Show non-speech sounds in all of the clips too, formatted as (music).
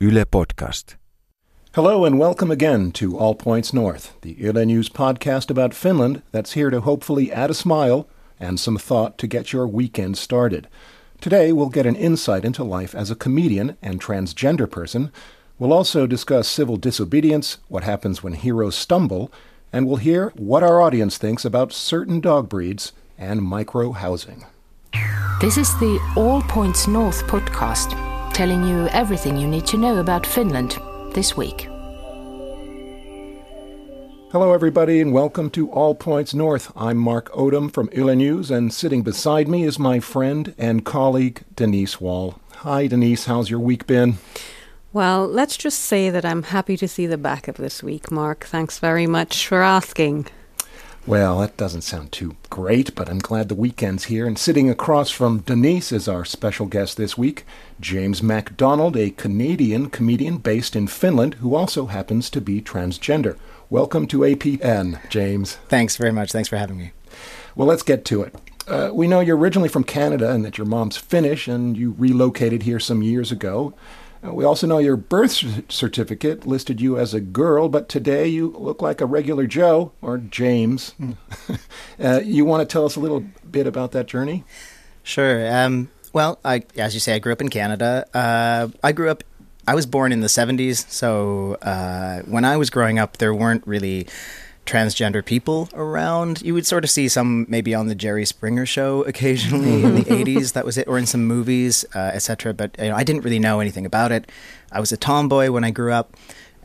Yle Podcast. Hello and welcome again to All Points North, the Yle News podcast about Finland that's here to hopefully add a smile and some thought to get your weekend started. Today we'll get an insight into life as a comedian and transgender person. We'll also discuss civil disobedience, what happens when heroes stumble, and we'll hear what our audience thinks about certain dog breeds and micro housing. This is the All Points North podcast, telling you everything you need to know about Finland this week. Hello, everybody, and welcome to All Points North. I'm Mark Odom from Yle News, and sitting beside me is my friend and colleague, Denise Wall. Hi, Denise. How's your week been? Well, let's just say that I'm happy to see the back of this week, Mark. Thanks very much for asking. Well, that doesn't sound too great, but I'm glad the weekend's here. And sitting across from Denise is our special guest this week, James MacDonald, a Canadian comedian based in Finland who also happens to be transgender. Welcome to APN, James. Thanks very much. Thanks for having me. Well, let's get to it. Uh, we know you're originally from Canada and that your mom's Finnish and you relocated here some years ago. Uh, we also know your birth certificate listed you as a girl, but today you look like a regular Joe or James. (laughs) uh, you want to tell us a little bit about that journey? Sure. Um, well, I, as you say, I grew up in Canada. Uh, I grew up. I was born in the '70s, so uh, when I was growing up, there weren't really transgender people around. You would sort of see some maybe on the Jerry Springer show occasionally in the (laughs) 80s. That was it, or in some movies, uh, etc. But you know, I didn't really know anything about it. I was a tomboy when I grew up,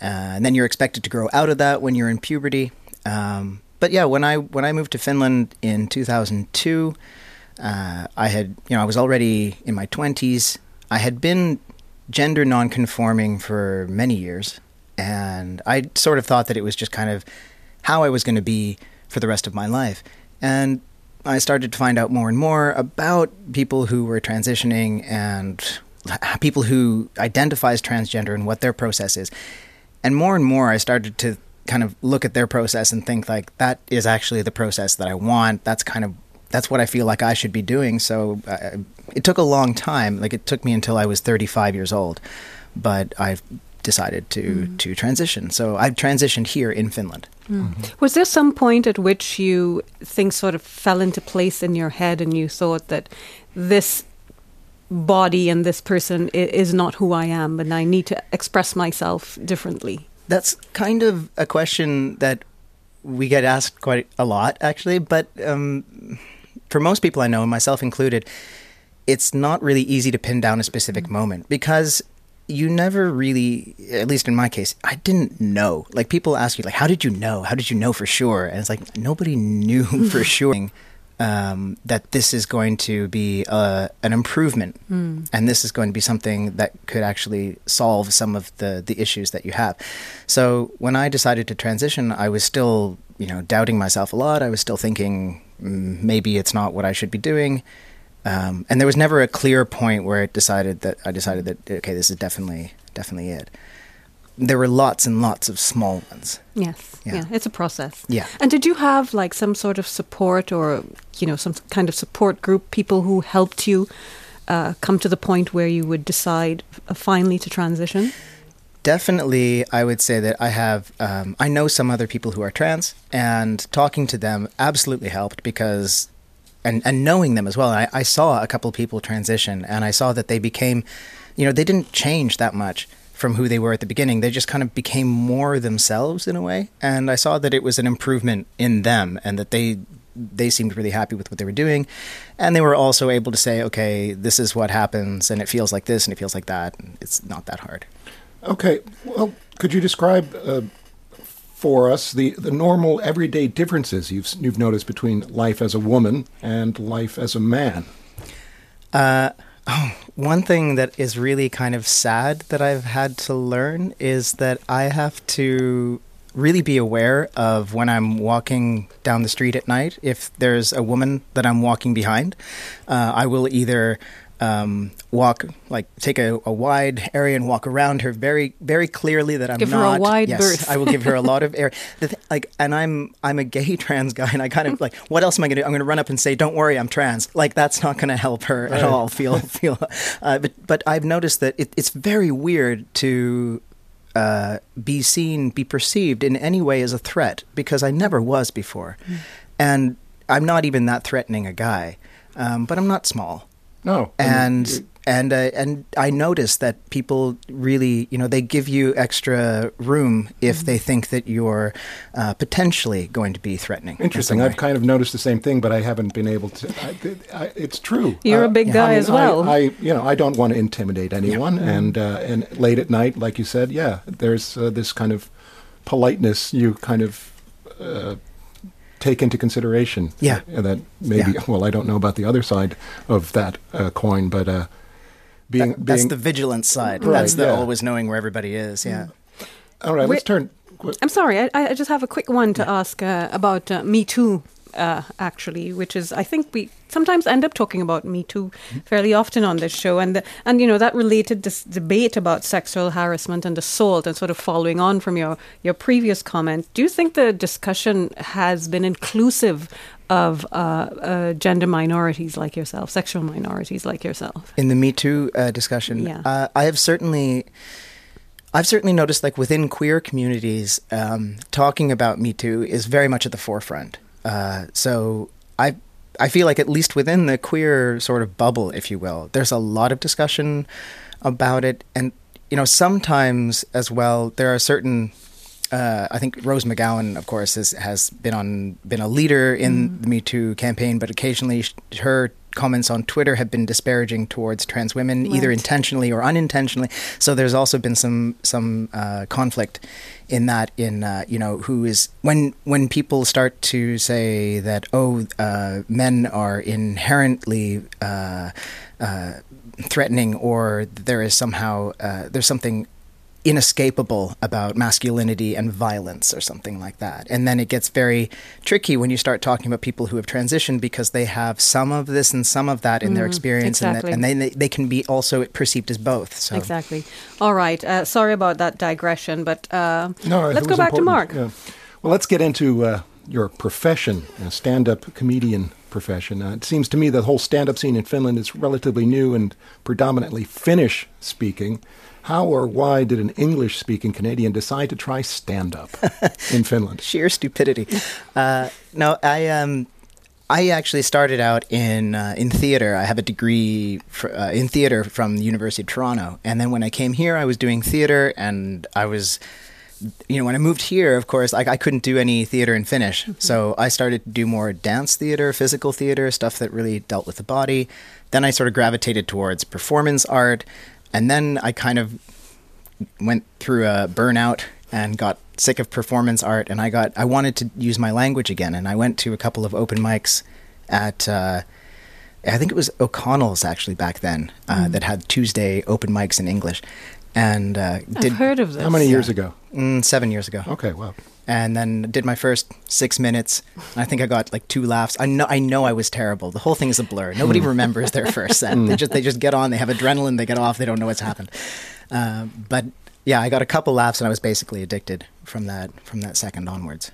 uh, and then you're expected to grow out of that when you're in puberty. Um, but yeah, when I when I moved to Finland in 2002, uh, I had you know I was already in my 20s. I had been gender nonconforming for many years, and I sort of thought that it was just kind of how I was going to be for the rest of my life. And I started to find out more and more about people who were transitioning and people who identify as transgender and what their process is. And more and more I started to kind of look at their process and think like that is actually the process that I want. That's kind of that's what I feel like I should be doing. So uh, it took a long time. Like it took me until I was 35 years old, but I've decided to mm. to transition. So I've transitioned here in Finland. Mm. Was there some point at which you things sort of fell into place in your head and you thought that this body and this person is not who I am and I need to express myself differently? That's kind of a question that we get asked quite a lot, actually. But um, for most people I know, myself included, it's not really easy to pin down a specific moment because you never really at least in my case i didn't know. Like people ask you like how did you know? How did you know for sure? And it's like nobody knew (laughs) for (laughs) sure um, that this is going to be uh, an improvement. Mm. and this is going to be something that could actually solve some of the the issues that you have. So when i decided to transition i was still you know doubting myself a lot. I was still thinking mm, maybe it's not what i should be doing um, and there was never a clear point where it decided that I decided that okay, this is definitely definitely it. There were lots and lots of small ones. Yes, yeah, yeah it's a process. Yeah. And did you have like some sort of support or you know some kind of support group, people who helped you uh, come to the point where you would decide uh, finally to transition? Definitely, I would say that I have. Um, I know some other people who are trans, and talking to them absolutely helped because and and knowing them as well. I, I saw a couple of people transition, and I saw that they became, you know, they didn't change that much from who they were at the beginning. They just kind of became more themselves in a way, and I saw that it was an improvement in them, and that they they seemed really happy with what they were doing, and they were also able to say, okay, this is what happens, and it feels like this, and it feels like that. And it's not that hard. Okay, well, could you describe? Uh for us the, the normal everyday differences you've, you've noticed between life as a woman and life as a man? Uh, oh, one thing that is really kind of sad that I've had to learn is that I have to really be aware of when I'm walking down the street at night. If there's a woman that I'm walking behind, uh, I will either um, walk like take a, a, wide area and walk around her very very clearly that I'm give not. her a wide yes, berth. I will give her a lot of (laughs) air. Th- like, and I'm I'm a gay (laughs) trans guy, and I kind of like what else am I going to do? I'm going to run up and say, "Don't worry, I'm trans." Like that's not going to help her right. at all. Feel (laughs) feel. Uh, but but I've noticed that it, it's very weird to uh, be seen, be perceived in any way as a threat because I never was before, mm. and I'm not even that threatening a guy, um, but I'm not small. No, and and uh, and I notice that people really, you know, they give you extra room if mm-hmm. they think that you're uh, potentially going to be threatening. Interesting. In I've kind of noticed the same thing, but I haven't been able to. I, I, it's true. You're uh, a big guy I mean, as well. I, you know, I don't want to intimidate anyone, yeah. and uh, and late at night, like you said, yeah, there's uh, this kind of politeness you kind of uh, take into consideration. Yeah. That maybe, yeah. well, I don't know about the other side of that uh, coin, but uh, being, that, That's the vigilance side. Right, that's the yeah. always knowing where everybody is. Yeah. All right, let's turn. I'm sorry, I, I, just have a quick one to yeah. ask uh, about uh, Me Too uh, actually, which is I think we sometimes end up talking about Me Too fairly often on this show, and the, and you know that related this debate about sexual harassment and assault, and sort of following on from your your previous comment. Do you think the discussion has been inclusive of uh, uh, gender minorities like yourself, sexual minorities like yourself? In the Me Too uh, discussion, yeah. Uh, I have certainly. I've certainly noticed, like within queer communities, um, talking about Me Too is very much at the forefront. Uh, so I I feel like at least within the queer sort of bubble, if you will, there's a lot of discussion about it, and you know sometimes as well there are certain. Uh, I think Rose McGowan, of course, has has been on been a leader in mm. the Me Too campaign, but occasionally her comments on Twitter have been disparaging towards trans women, right. either intentionally or unintentionally. So there's also been some some uh, conflict in that in uh, you know who is when when people start to say that oh uh, men are inherently uh, uh, threatening or there is somehow uh, there's something inescapable about masculinity and violence or something like that. And then it gets very tricky when you start talking about people who have transitioned because they have some of this and some of that in mm, their experience exactly. and, that, and they, they can be also perceived as both. So. Exactly. All right. Uh, sorry about that digression, but uh, no, let's go back important. to Mark. Yeah. Well, let's get into uh, your profession, stand-up comedian profession. Uh, it seems to me the whole stand-up scene in Finland is relatively new and predominantly Finnish speaking. How or why did an English speaking Canadian decide to try stand up in (laughs) Finland? Sheer stupidity. Uh, no, I um, I actually started out in uh, in theater. I have a degree for, uh, in theater from the University of Toronto, and then when I came here, I was doing theater, and I was, you know, when I moved here, of course, I, I couldn't do any theater in Finnish, so I started to do more dance theater, physical theater, stuff that really dealt with the body. Then I sort of gravitated towards performance art, and then I kind of went through a burnout and got sick of performance art and I got I wanted to use my language again and I went to a couple of open mics at uh, I think it was O'Connell's actually back then uh, mm. that had Tuesday open mics in English and uh, did, I've heard of this. How many years ago? Mm, seven years ago. Okay, well. And then did my first six minutes. I think I got like two laughs. I know I know I was terrible. The whole thing is a blur. Nobody hmm. remembers their first set. they just they just get on. They have adrenaline. They get off. They don't know what's happened. Uh, but yeah, I got a couple laughs, and I was basically addicted from that from that second onwards.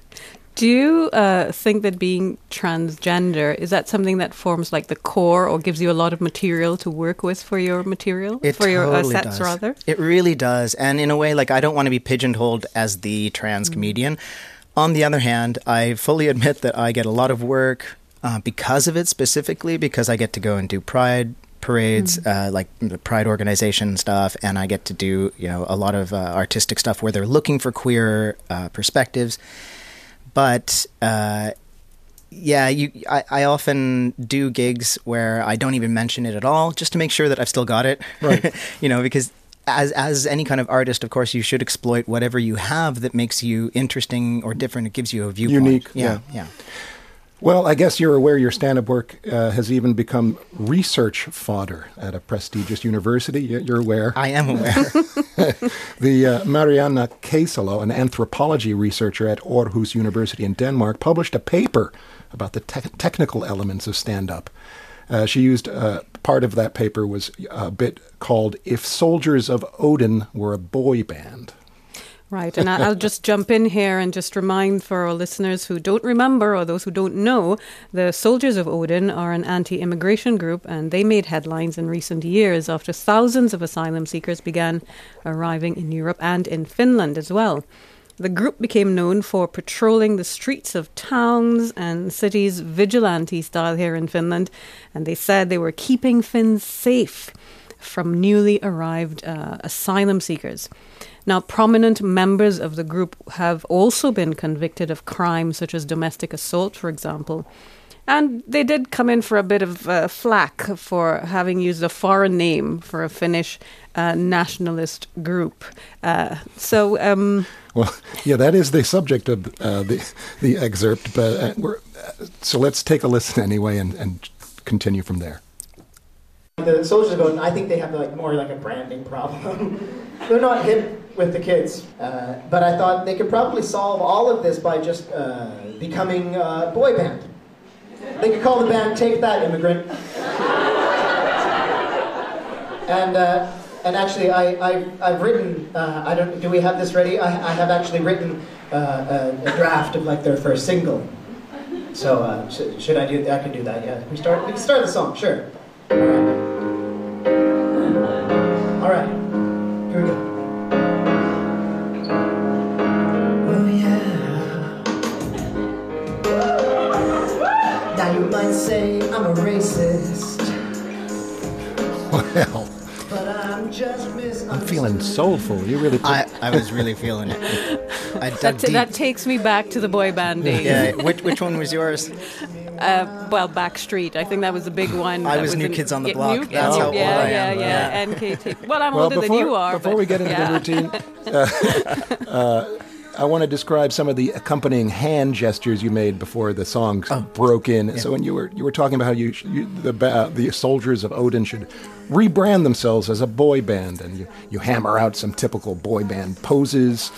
Do you uh, think that being transgender is that something that forms like the core or gives you a lot of material to work with for your material it for totally your uh, sets does. rather? It really does, and in a way, like I don't want to be pigeonholed as the trans mm. comedian. On the other hand, I fully admit that I get a lot of work uh, because of it specifically because I get to go and do Pride parades, mm-hmm. uh, like the Pride organization stuff, and I get to do you know a lot of uh, artistic stuff where they're looking for queer uh, perspectives. But uh, yeah, you, I, I, often do gigs where I don't even mention it at all, just to make sure that I've still got it. Right. (laughs) you know, because as as any kind of artist, of course, you should exploit whatever you have that makes you interesting or different. It gives you a viewpoint. Unique. Yeah. Yeah. yeah. Well, I guess you're aware your stand up work uh, has even become research fodder at a prestigious university. You're aware. I am aware. (laughs) the uh, Marianna Keisalo, an anthropology researcher at Aarhus University in Denmark, published a paper about the te- technical elements of stand up. Uh, she used uh, part of that paper was a bit called "If Soldiers of Odin Were a Boy Band." Right, and I'll just jump in here and just remind for our listeners who don't remember or those who don't know, the Soldiers of Odin are an anti immigration group and they made headlines in recent years after thousands of asylum seekers began arriving in Europe and in Finland as well. The group became known for patrolling the streets of towns and cities vigilante style here in Finland, and they said they were keeping Finns safe from newly arrived uh, asylum seekers. Now, prominent members of the group have also been convicted of crimes such as domestic assault, for example. And they did come in for a bit of uh, flack for having used a foreign name for a Finnish uh, nationalist group. Uh, so, um, Well, (laughs) yeah, that is the subject of uh, the the excerpt. But uh, uh, so let's take a listen anyway and, and continue from there. The soldiers go, I think they have like more like a branding problem. (laughs) They're not hip with the kids, uh, but I thought they could probably solve all of this by just uh, becoming a boy band. They could call the band "Take That, Immigrant." (laughs) and uh, and actually, I, I I've written. Uh, I don't. Do we have this ready? I, I have actually written uh, a, a draft of like their first single. So uh, should, I do? I can do that. Yeah. We start. We can start the song. Sure. Well, I'm feeling soulful. You really. Put, I, I was really feeling it. (laughs) I dug that, deep. that takes me back to the boy band days. yeah, which, which one was yours? (laughs) Uh, well, Backstreet. I think that was the big one. I That was New in- Kids on the yeah, Block. New- That's yeah, how old yeah, I yeah, am. yeah, NKT. Well, I'm well, older before than you are. before but we get into yeah. the routine, (laughs) uh, uh, I want to describe some of the accompanying hand gestures you made before the song Oh. broke in. So when you were you were talking about how you, you the ba- the soldiers of Odin should rebrand themselves as a boy band, and you you hammer out some typical boy band poses,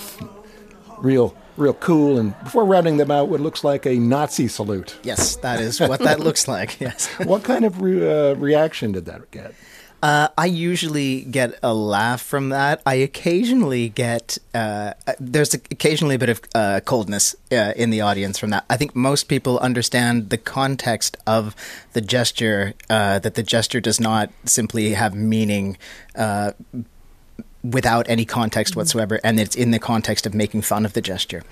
real real cool. And before rounding them out, what looks like a Nazi salute. Yes, that is what that looks like. (laughs) Yes. What kind of re- uh, reaction did that get? Uh, I usually get a laugh from that. I occasionally get uh, there's occasionally a bit of uh, coldness uh, in the audience from that. I think most people understand the context of the gesture. Uh, that the gesture does not simply have meaning. Uh, Without any context whatsoever, and it's in the context of making fun of the gesture.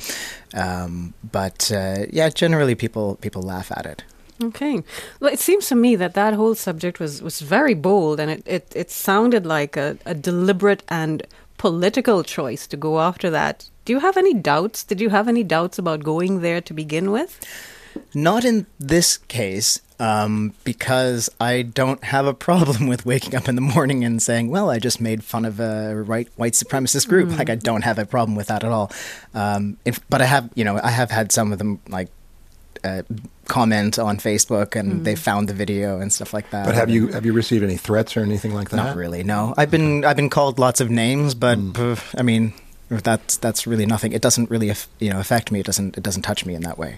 Um, but uh, yeah, generally people people laugh at it. Okay. Well, it seems to me that that whole subject was, was very bold and it, it, it sounded like a, a deliberate and political choice to go after that. Do you have any doubts? Did you have any doubts about going there to begin with? Not in this case, um, because I don't have a problem with waking up in the morning and saying, "Well, I just made fun of a right white supremacist group." Like I don't have a problem with that at all. Um, if, but I have, you know, I have had some of them like uh, comment on Facebook, and they found the video and stuff like that. But have you have you received any threats or anything like that? Not really. No, I've been I've been called lots of names, but pff, I mean that's that's really nothing. It doesn't really you know affect me. It doesn't it doesn't touch me in that way.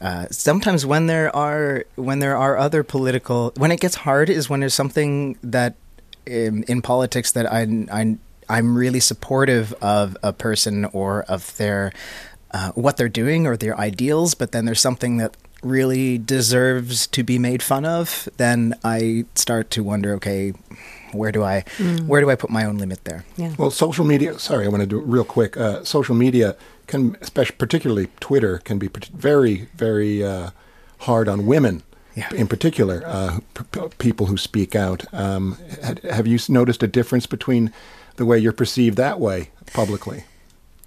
Uh, sometimes when there are when there are other political when it gets hard is when there's something that in, in politics that I I I'm really supportive of a person or of their uh, what they're doing or their ideals, but then there's something that really deserves to be made fun of, then I start to wonder, okay, where do I where do I put my own limit there? Yeah. Well, social media. Sorry, I want to do it real quick. Uh, social media can, especially particularly Twitter, can be very, very uh, hard on women. Yeah. In particular, uh, p- p- people who speak out. Um, had, have you noticed a difference between the way you're perceived that way publicly?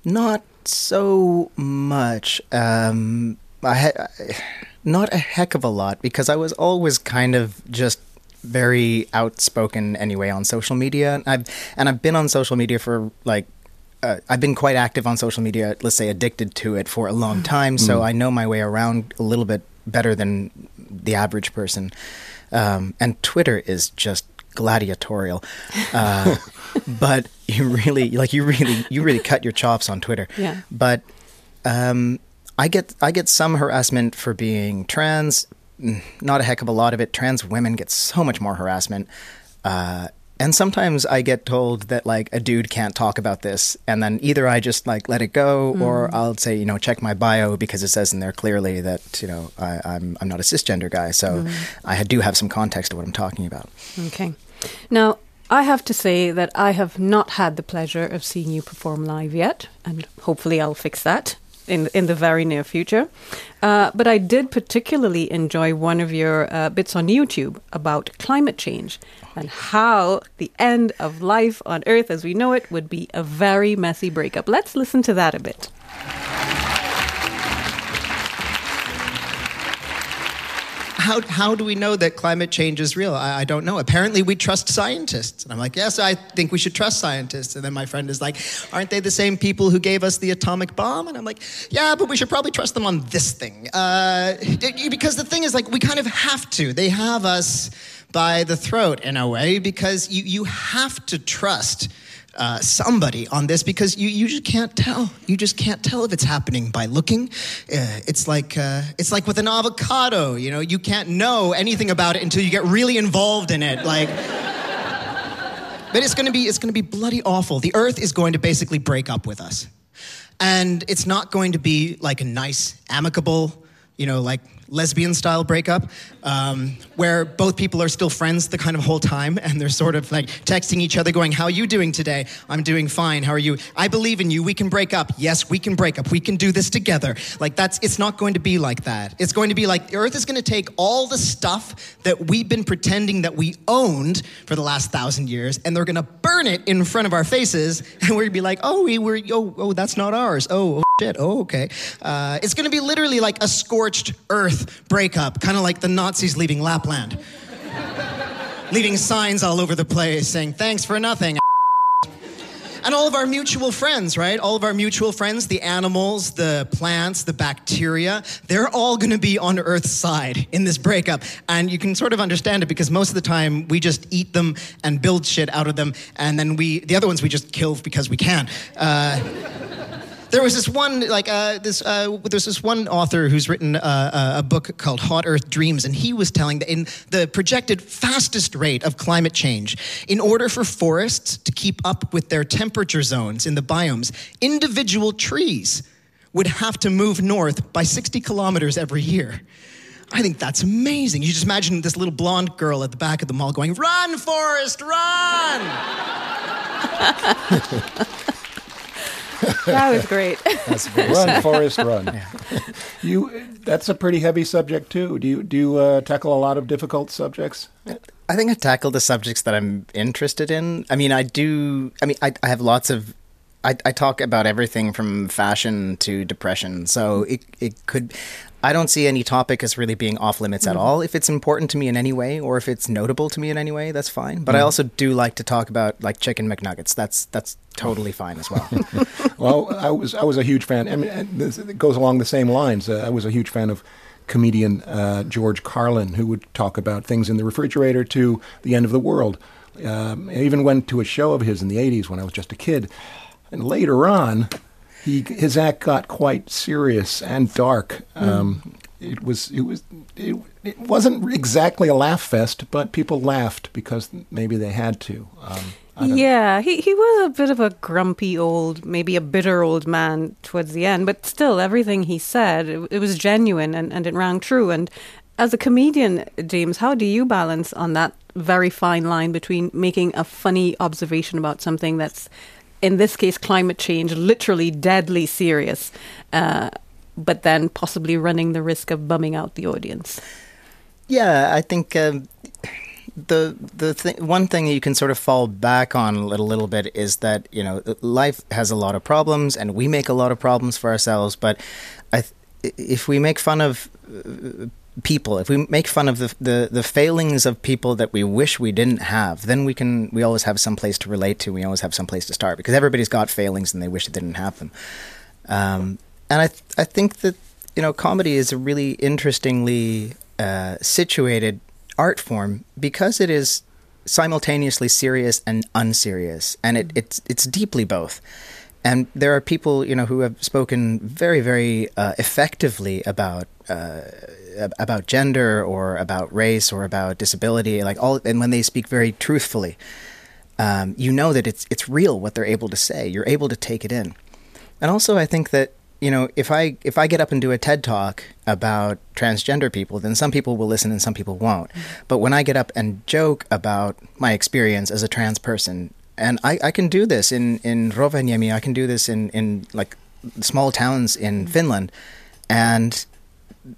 Not so much. Um, I had not a heck of a lot because I was always kind of just very outspoken anyway on social media. I've and I've been on social media for like. Uh, I've been quite active on social media, let's say addicted to it for a long time, so I know my way around a little bit better than the average person. Um, and Twitter is just gladiatorial. Uh, (laughs) but you really like you really you really cut your chops on Twitter. Yeah. But um, I get I get some harassment for being trans, not a heck of a lot of it. Trans women get so much more harassment. Uh, and sometimes I get told that like a dude can't talk about this, and then either I just like let it go, Mm. or I'll say you know check my bio because it says in there clearly that you know I, I'm I'm not a cisgender guy, so Mm. I do have some context to what I'm talking about. Okay. Now, I have to say that I have not had the pleasure of seeing you perform live yet, and hopefully I'll fix that in in the very near future. Uh, but I did particularly enjoy one of your uh, bits on YouTube about climate change and how the end of life on Earth as we know it would be a very messy breakup. Let's listen to that a bit. How, how do we know that climate change is real? I, I don't know. Apparently, we trust scientists. And I'm like, yes, I think we should trust scientists. And then my friend is like, aren't they the same people who gave us the atomic bomb? And I'm like, yeah, but we should probably trust them on this thing. Uh, because the thing is, like, we kind of have to. They have us by the throat in a way because you, you have to trust uh, somebody on this because you, you just can't tell. You just can't tell if it's happening by looking. Uh, it's like uh, it's like with an avocado. You know, you can't know anything about it until you get really involved in it. Like. (laughs) But it's gonna be it's gonna be bloody awful. The earth is going to basically break up with us. And it's not going to be like a nice, amicable, you know, like lesbian style breakup, um, where both people are still friends the kind of whole time and they're sort of like texting each other going, How are you doing today? I'm doing fine. How are you? I believe in you. We can break up. Yes, we can break up. We can do this together. Like that's it's not going to be like that. It's going to be like the earth is going to take all the stuff that we've been pretending that we owned for the last thousand years and they're going to burn it in front of our faces (laughs) and we're going to be like, oh, we were, oh, oh, that's not ours. Oh, oh shit. Oh, okay. Uh, it's going to be literally like a scorched earth breakup, kind of like the Nazis leaving Lapland. leaving signs all over the place saying, thanks for nothing. And all of our mutual friends, right? All of our mutual friends, the animals, the plants, the bacteria, they're all gonna be on Earth's side in this breakup. And you can sort of understand it because most of the time we just eat them and build shit out of them. And then we, the other ones we just kill because we can. Uh, there was this one like uh, this uh, there's this one author who's written uh, a book called hot earth dreams and he was telling that in the projected fastest rate of climate change in order for forests to keep up with their temperature zones in the biomes individual trees would have to move north by 60 kilometers every year I think that's amazing. You just imagine this little blonde girl at the back of the mall going, Run, Forest, run! (laughs) That was great. (laughs) That's very Run, Forrest, run. You. That's a pretty heavy subject too. Do you do you uh, tackle a lot of difficult subjects? I think I tackle the subjects that I'm interested in. I mean, I do. I mean, I, I have lots of. I, I talk about everything from fashion to depression, so it it could. I don't see any topic as really being off limits at all. If it's important to me in any way, or if it's notable to me in any way, that's fine. But I also do like to talk about like chicken McNuggets. That's that's totally fine as well. (laughs) Well, I was I was a huge fan. I mean, this, it goes along the same lines. Uh, I was a huge fan of comedian uh, George Carlin, who would talk about things in the refrigerator to the end of the world. Um, I even went to a show of his in the '80s when I was just a kid, and later on, he his act got quite serious and dark. Um, it was it was it, it wasn't exactly a laugh fest, but people laughed because maybe they had to. Um, Yeah, he, he was a bit of a grumpy old, maybe a bitter old man towards the end, but still, everything he said, it, it was genuine and, and it rang true. And as a comedian, James, how do you balance on that very fine line between making a funny observation about something that's, in this case, climate change, literally deadly serious, uh, but then possibly running the risk of bumming out the audience? Yeah, I think um, the the th- one thing that you can sort of fall back on a little, little bit is that you know life has a lot of problems, and we make a lot of problems for ourselves. But I, th- if we make fun of uh, people, if we make fun of the, the the failings of people that we wish we didn't have, then we can we always have some place to relate to. We always have some place to start because everybody's got failings and they wish they didn't have them. Um, and I th- I think that you know comedy is a really interestingly uh, situated art form because it is simultaneously serious and unserious, and it, it's it's deeply both. and there are people, you know, who have spoken very, very uh, effectively about uh, about gender or about race or about disability, like all, and when they speak very truthfully, um, you know that it's it's real what they're able to say. You're able to take it in, and also I think that you know if I if I get up and do a TED talk about transgender people, then some people will listen and some people won't. Mm-hmm. But when I get up and joke about my experience as a trans person, and I, I can do this in in Rovaniemi, I can do this in in like small towns in mm-hmm. Finland, and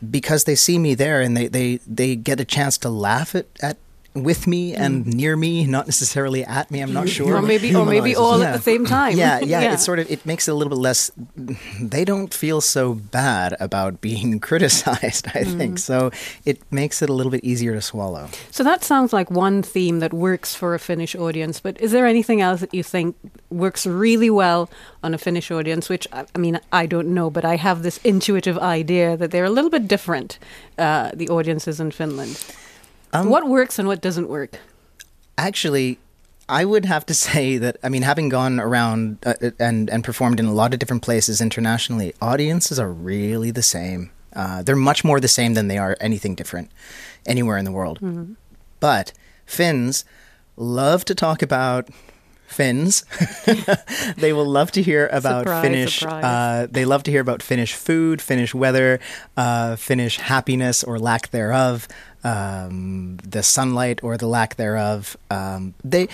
because they see me there and they, they, they get a chance to laugh at, at with me and mm. near me, not necessarily at me. I'm not sure. Or maybe, or maybe all yeah. at the same time. Yeah, yeah, (laughs) yeah. It's sort of it makes it a little bit less. They don't feel so bad about being (laughs) criticized. I mm. think so. It makes it a little bit easier to swallow. So that sounds like one theme that works for a Finnish audience. But is there anything else that you think works really well on a Finnish audience? Which I mean, I don't know, but I have this intuitive idea that they're a little bit different. Uh, the audiences in Finland. Um, what works and what doesn't work? Actually, I would have to (laughs) say that I mean, having gone around uh, uh, and and performed in a lot of different places internationally, audiences are really the same. Uh, they're much more the same than they are anything different anywhere in the world. Mm-hmm. But Finns love to talk about Finns. (laughs) they will love to hear about surprise, Finnish. Surprise. Uh, they love to hear about Finnish food, Finnish weather, uh, Finnish happiness or lack thereof um, the sunlight or the lack thereof. Um, they.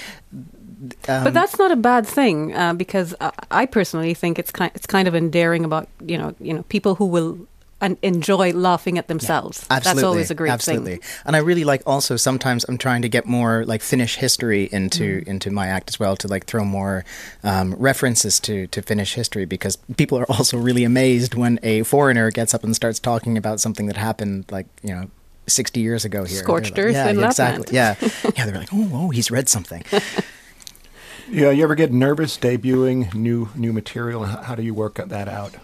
Um, but that's not a bad thing uh, because I personally think it's kind it's kind of endearing about you know you know people who will and enjoy laughing at themselves. Yeah, absolutely, That's always a great thing. absolutely. thing. And I really like also sometimes I'm trying to get more like Finnish history into mm. into my act as well to like throw more um, references to to Finnish history because people are also really amazed when a foreigner gets up and starts talking about something that happened like you know 60 years ago here. Scorched like, earth yeah, exactly. Yeah. (laughs) yeah, they're like, oh, oh, he's read something. (laughs) yeah, you ever get nervous debuting new new material? How do you work that out?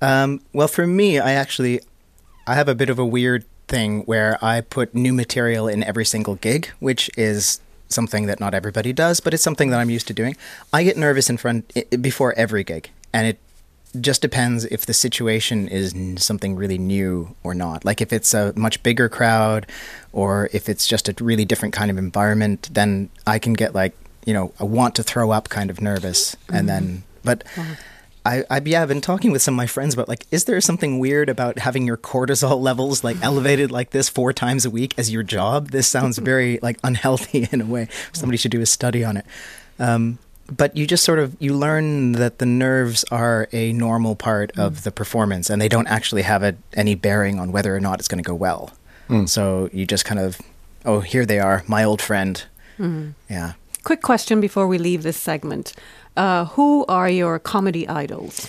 Um, well, for me, I actually I have a bit of a weird thing where I put new material in every single gig, which is something that not everybody does, but it's something that I'm used to doing. I get nervous in front before every gig, and it just depends if the situation is something really new or not. Like if it's a much bigger crowd or if it's just a really different kind of environment, then I can get like, you know, I want to throw up kind of nervous. Mm-hmm. And then, but. I, I yeah, I've been talking with some of my friends about like, is there something weird about having your cortisol (laughs) levels like elevated like this four times a week as your job? This sounds (laughs) very like unhealthy (laughs) in a way. Somebody should do a study on it. Um, but you just sort of you learn that the nerves are a normal part mm. of the performance and they don't actually have a, any bearing on whether or not it's going to go well mm. so you just kind of oh here they are my old friend mm. yeah quick question before we leave this segment uh, who are your comedy idols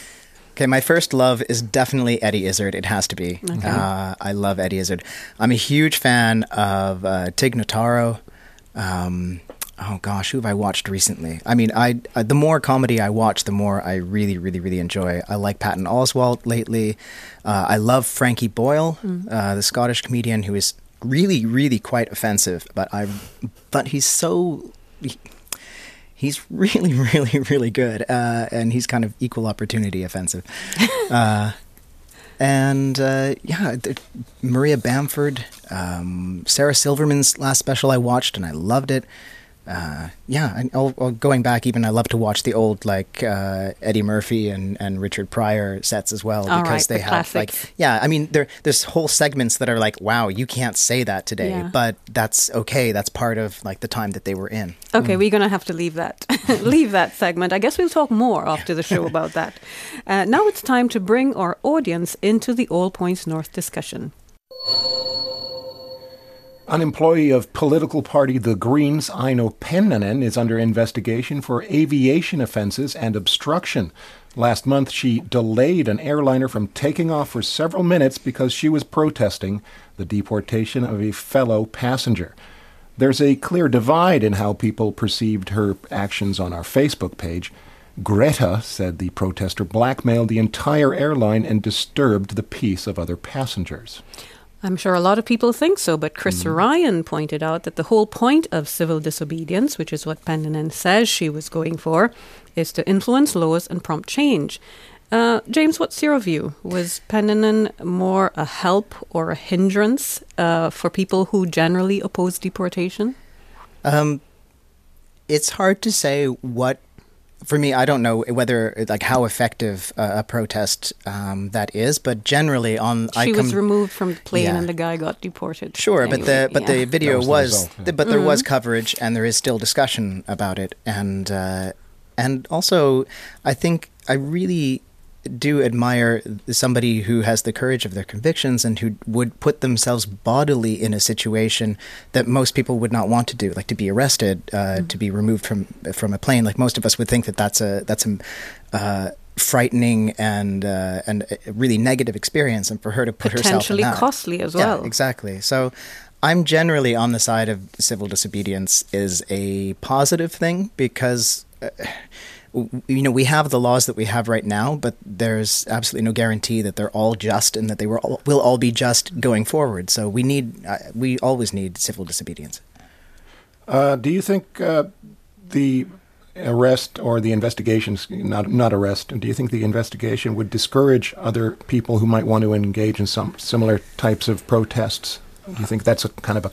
Okay, my first love is definitely Eddie Izzard. It has to be. Okay. Uh, I love Eddie Izzard. I'm a huge fan of uh, Tig Notaro. Um, oh gosh, who have I watched recently? I mean, I uh, the more comedy I watch, the more I really, really, really enjoy. I like Patton Oswalt lately. Uh, I love Frankie Boyle, mm. uh, the Scottish comedian who is really, really quite offensive. But I, but he's so. He, he's really, (laughs) really, really good, uh, and he's kind of equal opportunity offensive. (laughs) Uh, and uh, yeah, Maria Bamford, um, Sarah Silverman's last special I watched and I loved it uh, yeah, and going back, even I love to watch the old like uh, Eddie Murphy and, and Richard Pryor sets as well because right, they the have classics. like yeah, I mean there there's whole segments that are like wow you can't say that today, yeah. but that's okay. That's part of like the time that they were in. Okay, mm. we're gonna have to leave that (laughs) leave that segment. I guess we'll talk more after the show (laughs) about that. Uh, now it's time to bring our audience into the All Points North discussion. An employee of political party The Greens, Aino Pennanen, is under investigation for aviation offenses and obstruction. Last month, she delayed an airliner from taking off for several minutes because she was protesting the deportation of a fellow passenger. There's a clear divide in how people perceived her actions on our Facebook page. Greta said the protester blackmailed the entire airline and disturbed the peace of other passengers. I'm sure a lot of people think so, but Chris Ryan pointed out that the whole point of civil disobedience, which is what Pennanen says she was going for, is to influence laws and prompt change. Uh, James, what's your view? Was Pennanen more a help or a hindrance uh, for people who generally oppose deportation? Um, it's hard to say what. For me, I don't know whether like how effective uh, a protest um, that is, but generally on I She was removed from the plane Yeah. and the guy got deported. Sure, but the Anyway, but the video That was the result, yeah. th- but there was coverage and there is still discussion about it, and uh, and also I think I really do admire somebody who has the courage of their convictions and who would put themselves bodily in a situation that most people would not want to do, like to be arrested, uh, to be removed from from a plane. Like most of us would think that that's a that's a uh, frightening and uh, and really negative experience, and for her to put herself in Potentially costly as well. Yeah, well. exactly. So I'm generally on the side of civil disobedience is a positive thing because. You know, we have the laws that we have right now, but there's absolutely no guarantee that they're all just and that they all, will all be just going forward. So we need, uh, we always need civil disobedience. Uh, do you think uh, the arrest or the investigations, not not arrest, do you think the investigation would discourage other people who might want to engage in some similar types of protests? Do you think that's a kind of a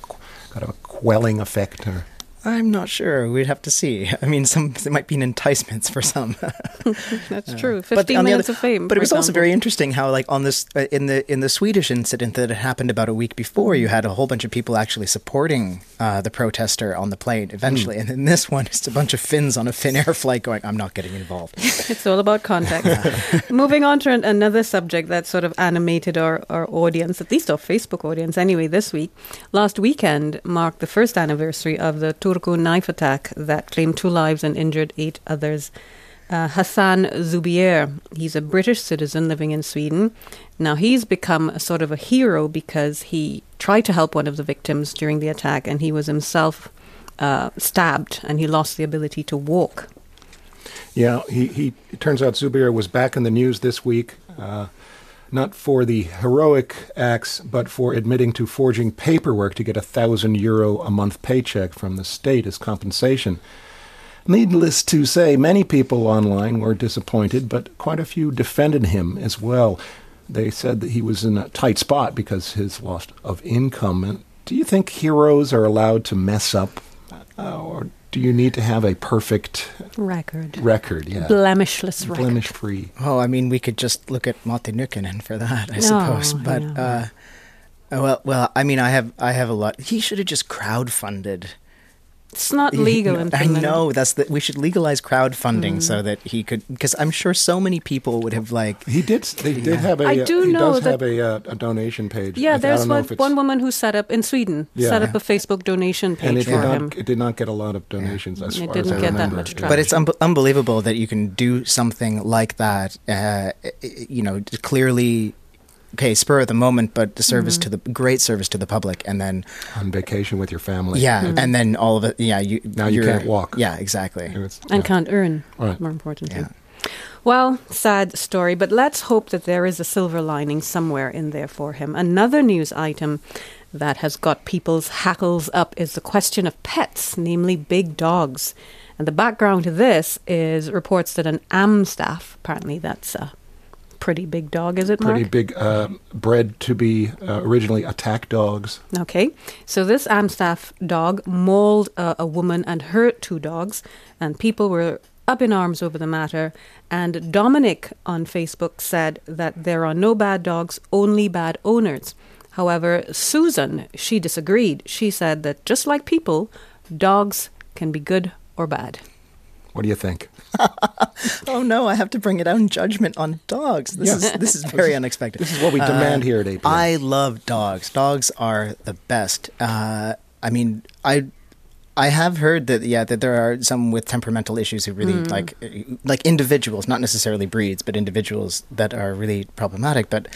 kind of a quelling effect? Or I'm not sure. We'd have to see. (laughs) I mean, some it might be an enticements for some. (laughs) That's true. 15 minutes other- of fame. But it was also very interesting how, like, on this uh, in the in the Swedish incident that had happened about a week before, you had a whole bunch of people actually supporting uh, the protester on the plane eventually, and in this one, it's a bunch of Finns on a Finnair flight going, "I'm not getting involved." (laughs) It's all about context. Moving on to an, another subject that sort of animated our, our audience, at least our Facebook audience anyway, this week. Last weekend marked the first anniversary of the Turku knife attack that claimed two lives and injured eight others. Uh, Hassan Zubier, he's a British citizen living in Sweden. Now, he's become a sort of a hero because he tried to help one of the victims during the attack and he was himself uh, stabbed and he lost the ability to walk. Yeah, he, he it turns out Zubier was back in the news this week, uh, not for the heroic acts, but for admitting to forging paperwork to get a thousand euro a month paycheck from the state as compensation. Needless to say, many people online were disappointed, but quite a few defended him as well. They said that he was in a tight spot because his loss of income. And do you think heroes are allowed to mess up, uh, or do you need to have a perfect Record. record? Yeah, Blemishless record. blemish free. Oh, I mean, we could just look at Matti Nykänen for that, I Oh, suppose. I but know. uh, uh, well, well, I mean, I have I have a lot. He should have just crowdfunded. It's not legal in I know that's the we should legalize crowdfunding Mm. so that he could because I'm sure so many people would have like He did. They did have a. I uh, do he know does that- have a, uh, a donation page. Yeah, I there's don't know one, if one woman who set up in Sweden, Yeah. set up a Facebook donation and page it for did not. him. It did not get a lot of donations. As It far as didn't I get that remember. much Yeah. traction. But it's un- unbelievable that you can do something like that. Uh, you know, clearly, okay, spur of the moment, but the service Mm-hmm. to the great service to the public, and then on vacation with your family. yeah, Mm-hmm. and then all of it. Yeah, you Now you can't walk. Yeah, exactly. And and yeah. can't earn, Right. more importantly. Yeah. Well, sad story, but let's hope that there is a silver lining somewhere in there for him. Another news item that has got people's hackles up is the question of pets, namely big dogs. And the background to this is reports that an Amstaff, apparently that's a pretty big dog, is it, Mark? pretty big, uh, bred to be uh, originally attack dogs. Okay, so this Amstaff dog mauled uh, a woman and her two dogs, and people were up in arms over the matter. And Dominic on Facebook said that there are no bad dogs, only bad owners. However, Susan, she disagreed. She said that just like people, dogs can be good or bad. What do you think? (laughs) Oh no, I have to bring it out in judgment on dogs. This Yeah. is this is (laughs) very unexpected. This is what we demand here at APN. I love dogs. Dogs are the best. Uh, I mean, I I have heard that yeah that there are some with temperamental issues who really like like individuals, not necessarily breeds, but individuals that are really problematic. But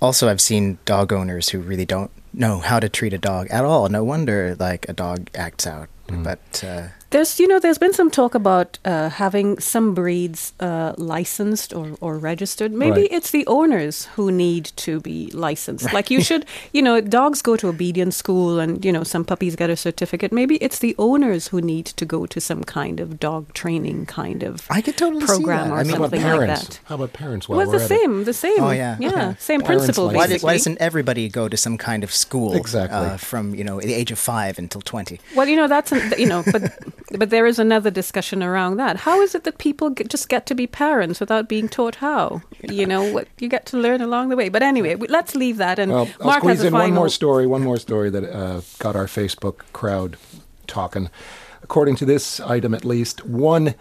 also, I've seen dog owners who really don't know how to treat a dog at all. No wonder like a dog acts out. But uh, There's, you know, there's been some talk about uh, having some breeds uh, licensed or, or registered. Maybe Right. it's the owners who need to be licensed. Like you should, (laughs) you know, dogs go to obedience school and, you know, some puppies get a certificate. Maybe it's the owners who need to go to some kind of dog training kind of I could totally see program that. or I mean, something like that. How about parents? While Well, the at it? same, the same. Oh, yeah. Yeah, same Parents principle, Why, did, why doesn't everybody go to some kind of school? Exactly. Uh, from you know the age of five until twenty. Well, you know that's an, you know, but (laughs) but there is another discussion around that. How is it that people get, just get to be parents without being taught how? You know, what you get to learn along the way. But anyway, we, let's leave that. And Well, I'll Mark squeeze has in one more story. One more story that uh, got our Facebook crowd talking. According to this item, at least one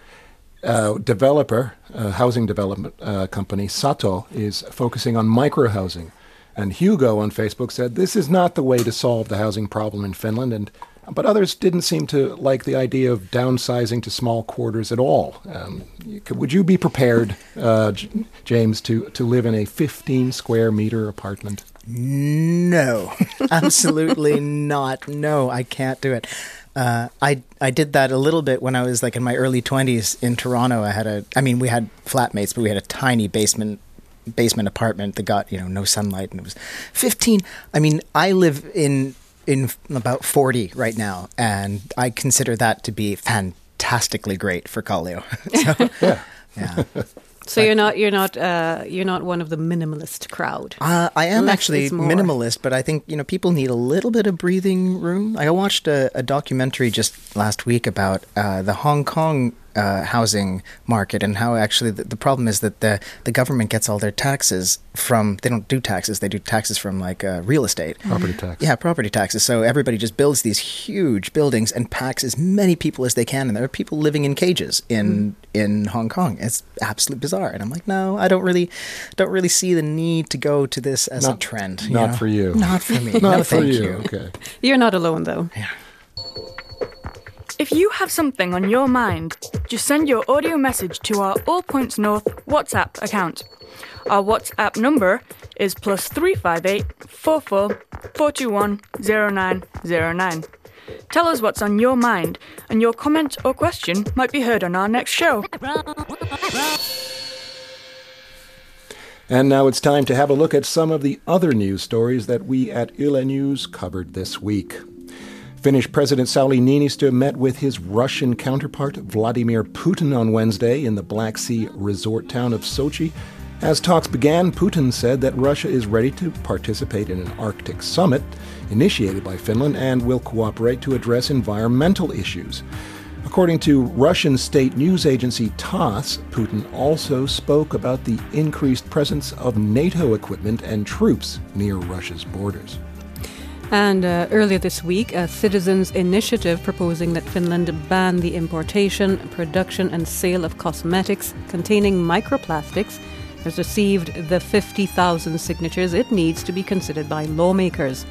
uh, developer, uh, housing development uh, company, Sato, is focusing on microhousing. And Hugo on Facebook said this is not the way to solve the housing problem in Finland. And but others didn't seem to like the idea of downsizing to small quarters at all. Um, you could- would you be prepared, uh, J- James, to, to live in a 15 square meter apartment? No, (laughs) absolutely not. No, I can't do it. Uh, I I did that a little bit when I was like in my early twenties in Toronto. I had a, I mean, we had flatmates, but we had a tiny basement basement apartment that got you know no sunlight, and it was fifteen. I mean, I live in in about forty right now, and I consider that to be fantastically great for Kallio. (laughs) so, Yeah. yeah. so you're not you're not uh, you're not one of the minimalist crowd. Uh, I am Less actually minimalist, but I think you know people need a little bit of breathing room. I watched a, a documentary just last week about uh, the Hong Kong uh, housing market and how actually the, the problem is that the the government gets all their taxes from they don't do taxes they do taxes from like uh, real estate Property tax. yeah property taxes so everybody just builds these huge buildings and packs as many people as they can and there are people living in cages in in Hong Kong it's absolutely bizarre and I'm like no I don't really don't really see the need to go to this as a trend not know? for you. not for me (laughs) Not no, for thank you. Okay. You're not alone though. If you have something on your mind, just send your audio message to our All Points North WhatsApp account. Our WhatsApp number is plus 358 44 421 0909. Tell us what's on your mind, and your comment or question might be heard on our next show. And now it's time to have a look at some of the other news stories that we at Yle News covered this week. Finnish President Sauli Niinistö met with his Russian counterpart Vladimir Putin on Wednesday in the Black Sea resort town of Sochi. As talks began, Putin said that Russia is ready to participate in an Arctic summit initiated by Finland and will cooperate to address environmental issues. According to Russian state news agency TASS, Putin also spoke about the increased presence of NATO equipment and troops near Russia's borders. And uh, earlier this week, a citizens' initiative proposing that Finland ban the importation, production, and sale of cosmetics containing microplastics has received the 50,000 signatures it needs to be considered by lawmakers.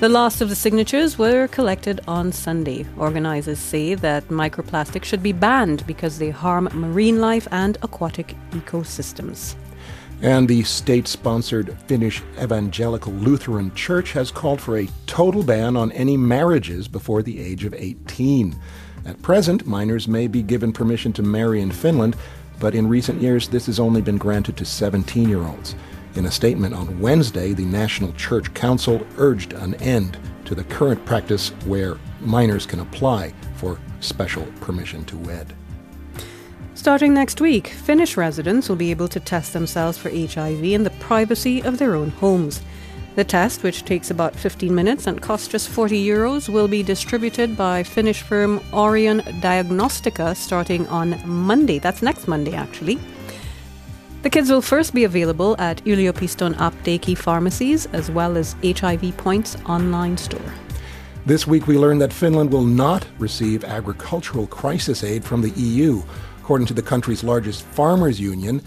The last of the signatures were collected on Sunday. Organizers say that microplastics should be banned because they harm marine life and aquatic ecosystems. And the state sponsored Finnish Evangelical Lutheran Church has called for a total ban on any marriages before the age of 18. At present, minors may be given permission to marry in Finland, but in recent years this has only been granted to 17 year olds. In a statement on Wednesday, the National Church Council urged an end to the current practice where minors can apply for special permission to wed. Starting next week, Finnish residents will be able to test themselves for HIV in the privacy of their own homes. The test, which takes about 15 minutes and costs just 40 euros, will be distributed by Finnish firm Orion Diagnostica starting on Monday. That's next Monday, actually. The kits will first be available at Yliopiston Apteekki pharmacies as well as HIV Point's online store. This week, we learned that Finland will not receive agricultural crisis aid from the EU. According to the country's largest farmers union,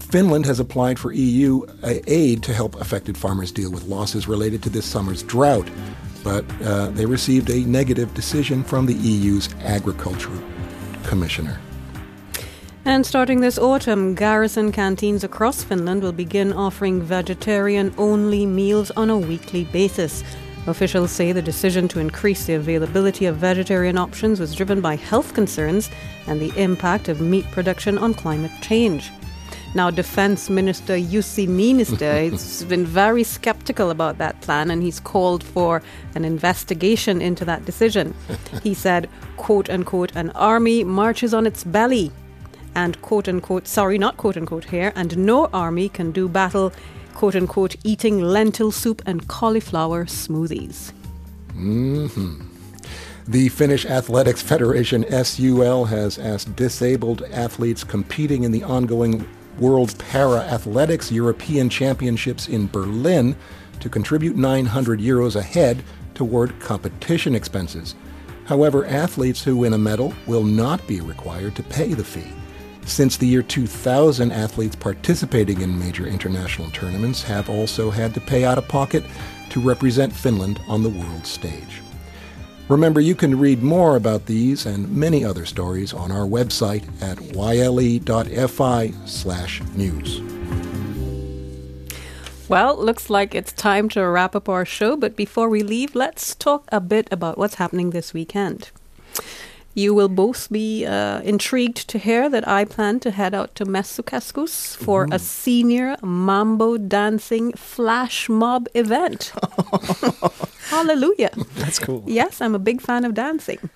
Finland has applied for EU aid to help affected farmers deal with losses related to this summer's drought. But uh, they received a negative decision from the EU's agriculture commissioner. And starting this autumn, garrison canteens across Finland will begin offering vegetarian only meals on a weekly basis. Officials say the decision to increase the availability of vegetarian options was driven by health concerns and the impact of meat production on climate change. Now, Defense Minister Jussi Minister (laughs) has been very skeptical about that plan and he's called for an investigation into that decision. (laughs) He said, quote unquote, an army marches on its belly and quote unquote, sorry, not quote unquote here, and no army can do battle, quote unquote, eating lentil soup and cauliflower smoothies. hmm The Finnish Athletics Federation, SUL, has asked disabled athletes competing in the ongoing World Para Athletics European Championships in Berlin to contribute 900 euros a head toward competition expenses. However, athletes who win a medal will not be required to pay the fee. Since the year 2000, athletes participating in major international tournaments have also had to pay out of pocket to represent Finland on the world stage. Remember, you can read more about these and many other stories on our website at yle.fi slash news. Well, looks like it's time to wrap up our show, but before we leave, let's talk a bit about what's happening this weekend. You will both be uh, intrigued to hear that I plan to head out to Messukeskus for a senior mambo dancing flash mob event. (laughs) Hallelujah. That's cool. Yes, I'm a big fan of dancing.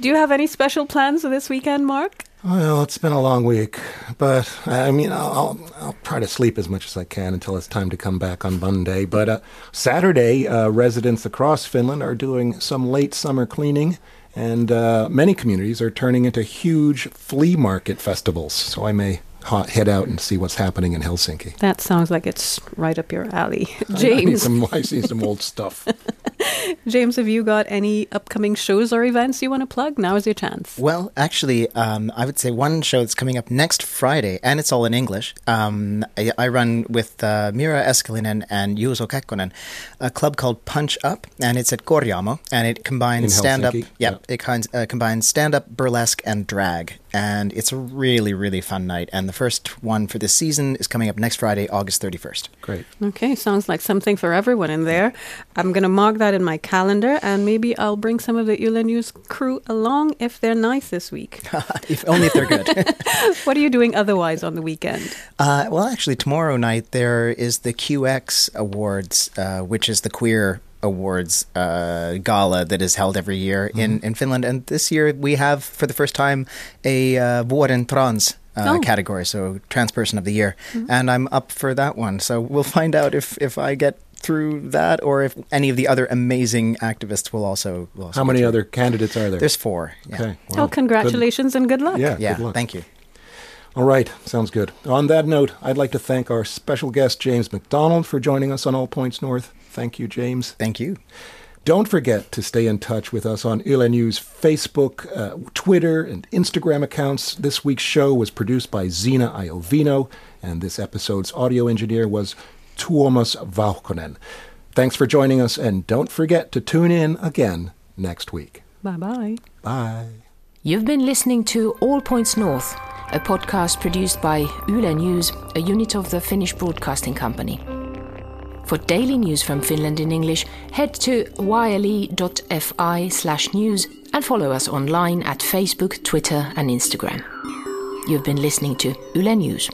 Do you have any special plans for this weekend, Mark? Well, it's been a long week, but I mean, I'll, I'll, I'll try to sleep as much as I can until it's time to come back on Monday. But uh, Saturday, uh, residents across Finland are doing some late summer cleaning, and uh, many communities are turning into huge flea market festivals. So I may ha- head out and see what's happening in Helsinki. That sounds like it's right up your alley. I need James, some, I see some old stuff. (laughs) (laughs) James, have you got any upcoming shows or events you want to plug? Now is your chance. Well, actually, um, I would say one show that's coming up next Friday, and it's all in English. Um, I, I run with uh, Mira Eskelinen and Juuso Kekkonen, a club called Punch Up, and it's at Korjaamo, and it combines stand up. Helsinki? Yeah, Yeah. it kinds, uh, combines stand up, burlesque, and drag, and it's a really, really fun night. And the first one for this season is coming up next Friday, August thirty first. Great. Okay, sounds like something for everyone in there. I'm going to mark that in my calendar, and maybe I'll bring some of the Yle News crew along if they're nice this week. (laughs) if only if they're good. (laughs) what are you doing otherwise on the weekend? Uh, well, actually, tomorrow night there is the QX Awards, uh, which is the queer awards uh, gala that is held every year in, in Finland. And this year we have, for the first time, a uh, Vuoden Trans. Uh, Oh. category, so trans person of the year, and I'm up for that one. So we'll find out if if I get through that, or if any of the other amazing activists will also. Will also How many other candidates are there? There's four. Yeah. Okay. oh, wow. congratulations and good luck. Yeah. Yeah. Good luck. Thank you. All right, sounds good. On that note, I'd like to thank our special guest, James MacDonald, for joining us on All Points North. Thank you, James. Thank you. Don't forget to stay in touch with us on Yle News Facebook, uh, Twitter, and Instagram accounts. This week's show was produced by Zena Iovino, and this episode's audio engineer was Tuomas Vauhkonen. Thanks for joining us, and don't forget to tune in again next week. Bye bye. Bye. You've been listening to All Points North, a podcast produced by Yle News, a unit of the Finnish Broadcasting Company. For daily news from Finland in English, head to yle.fi slash news and follow us online at Facebook, Twitter, and Instagram. You've been listening to Yle News.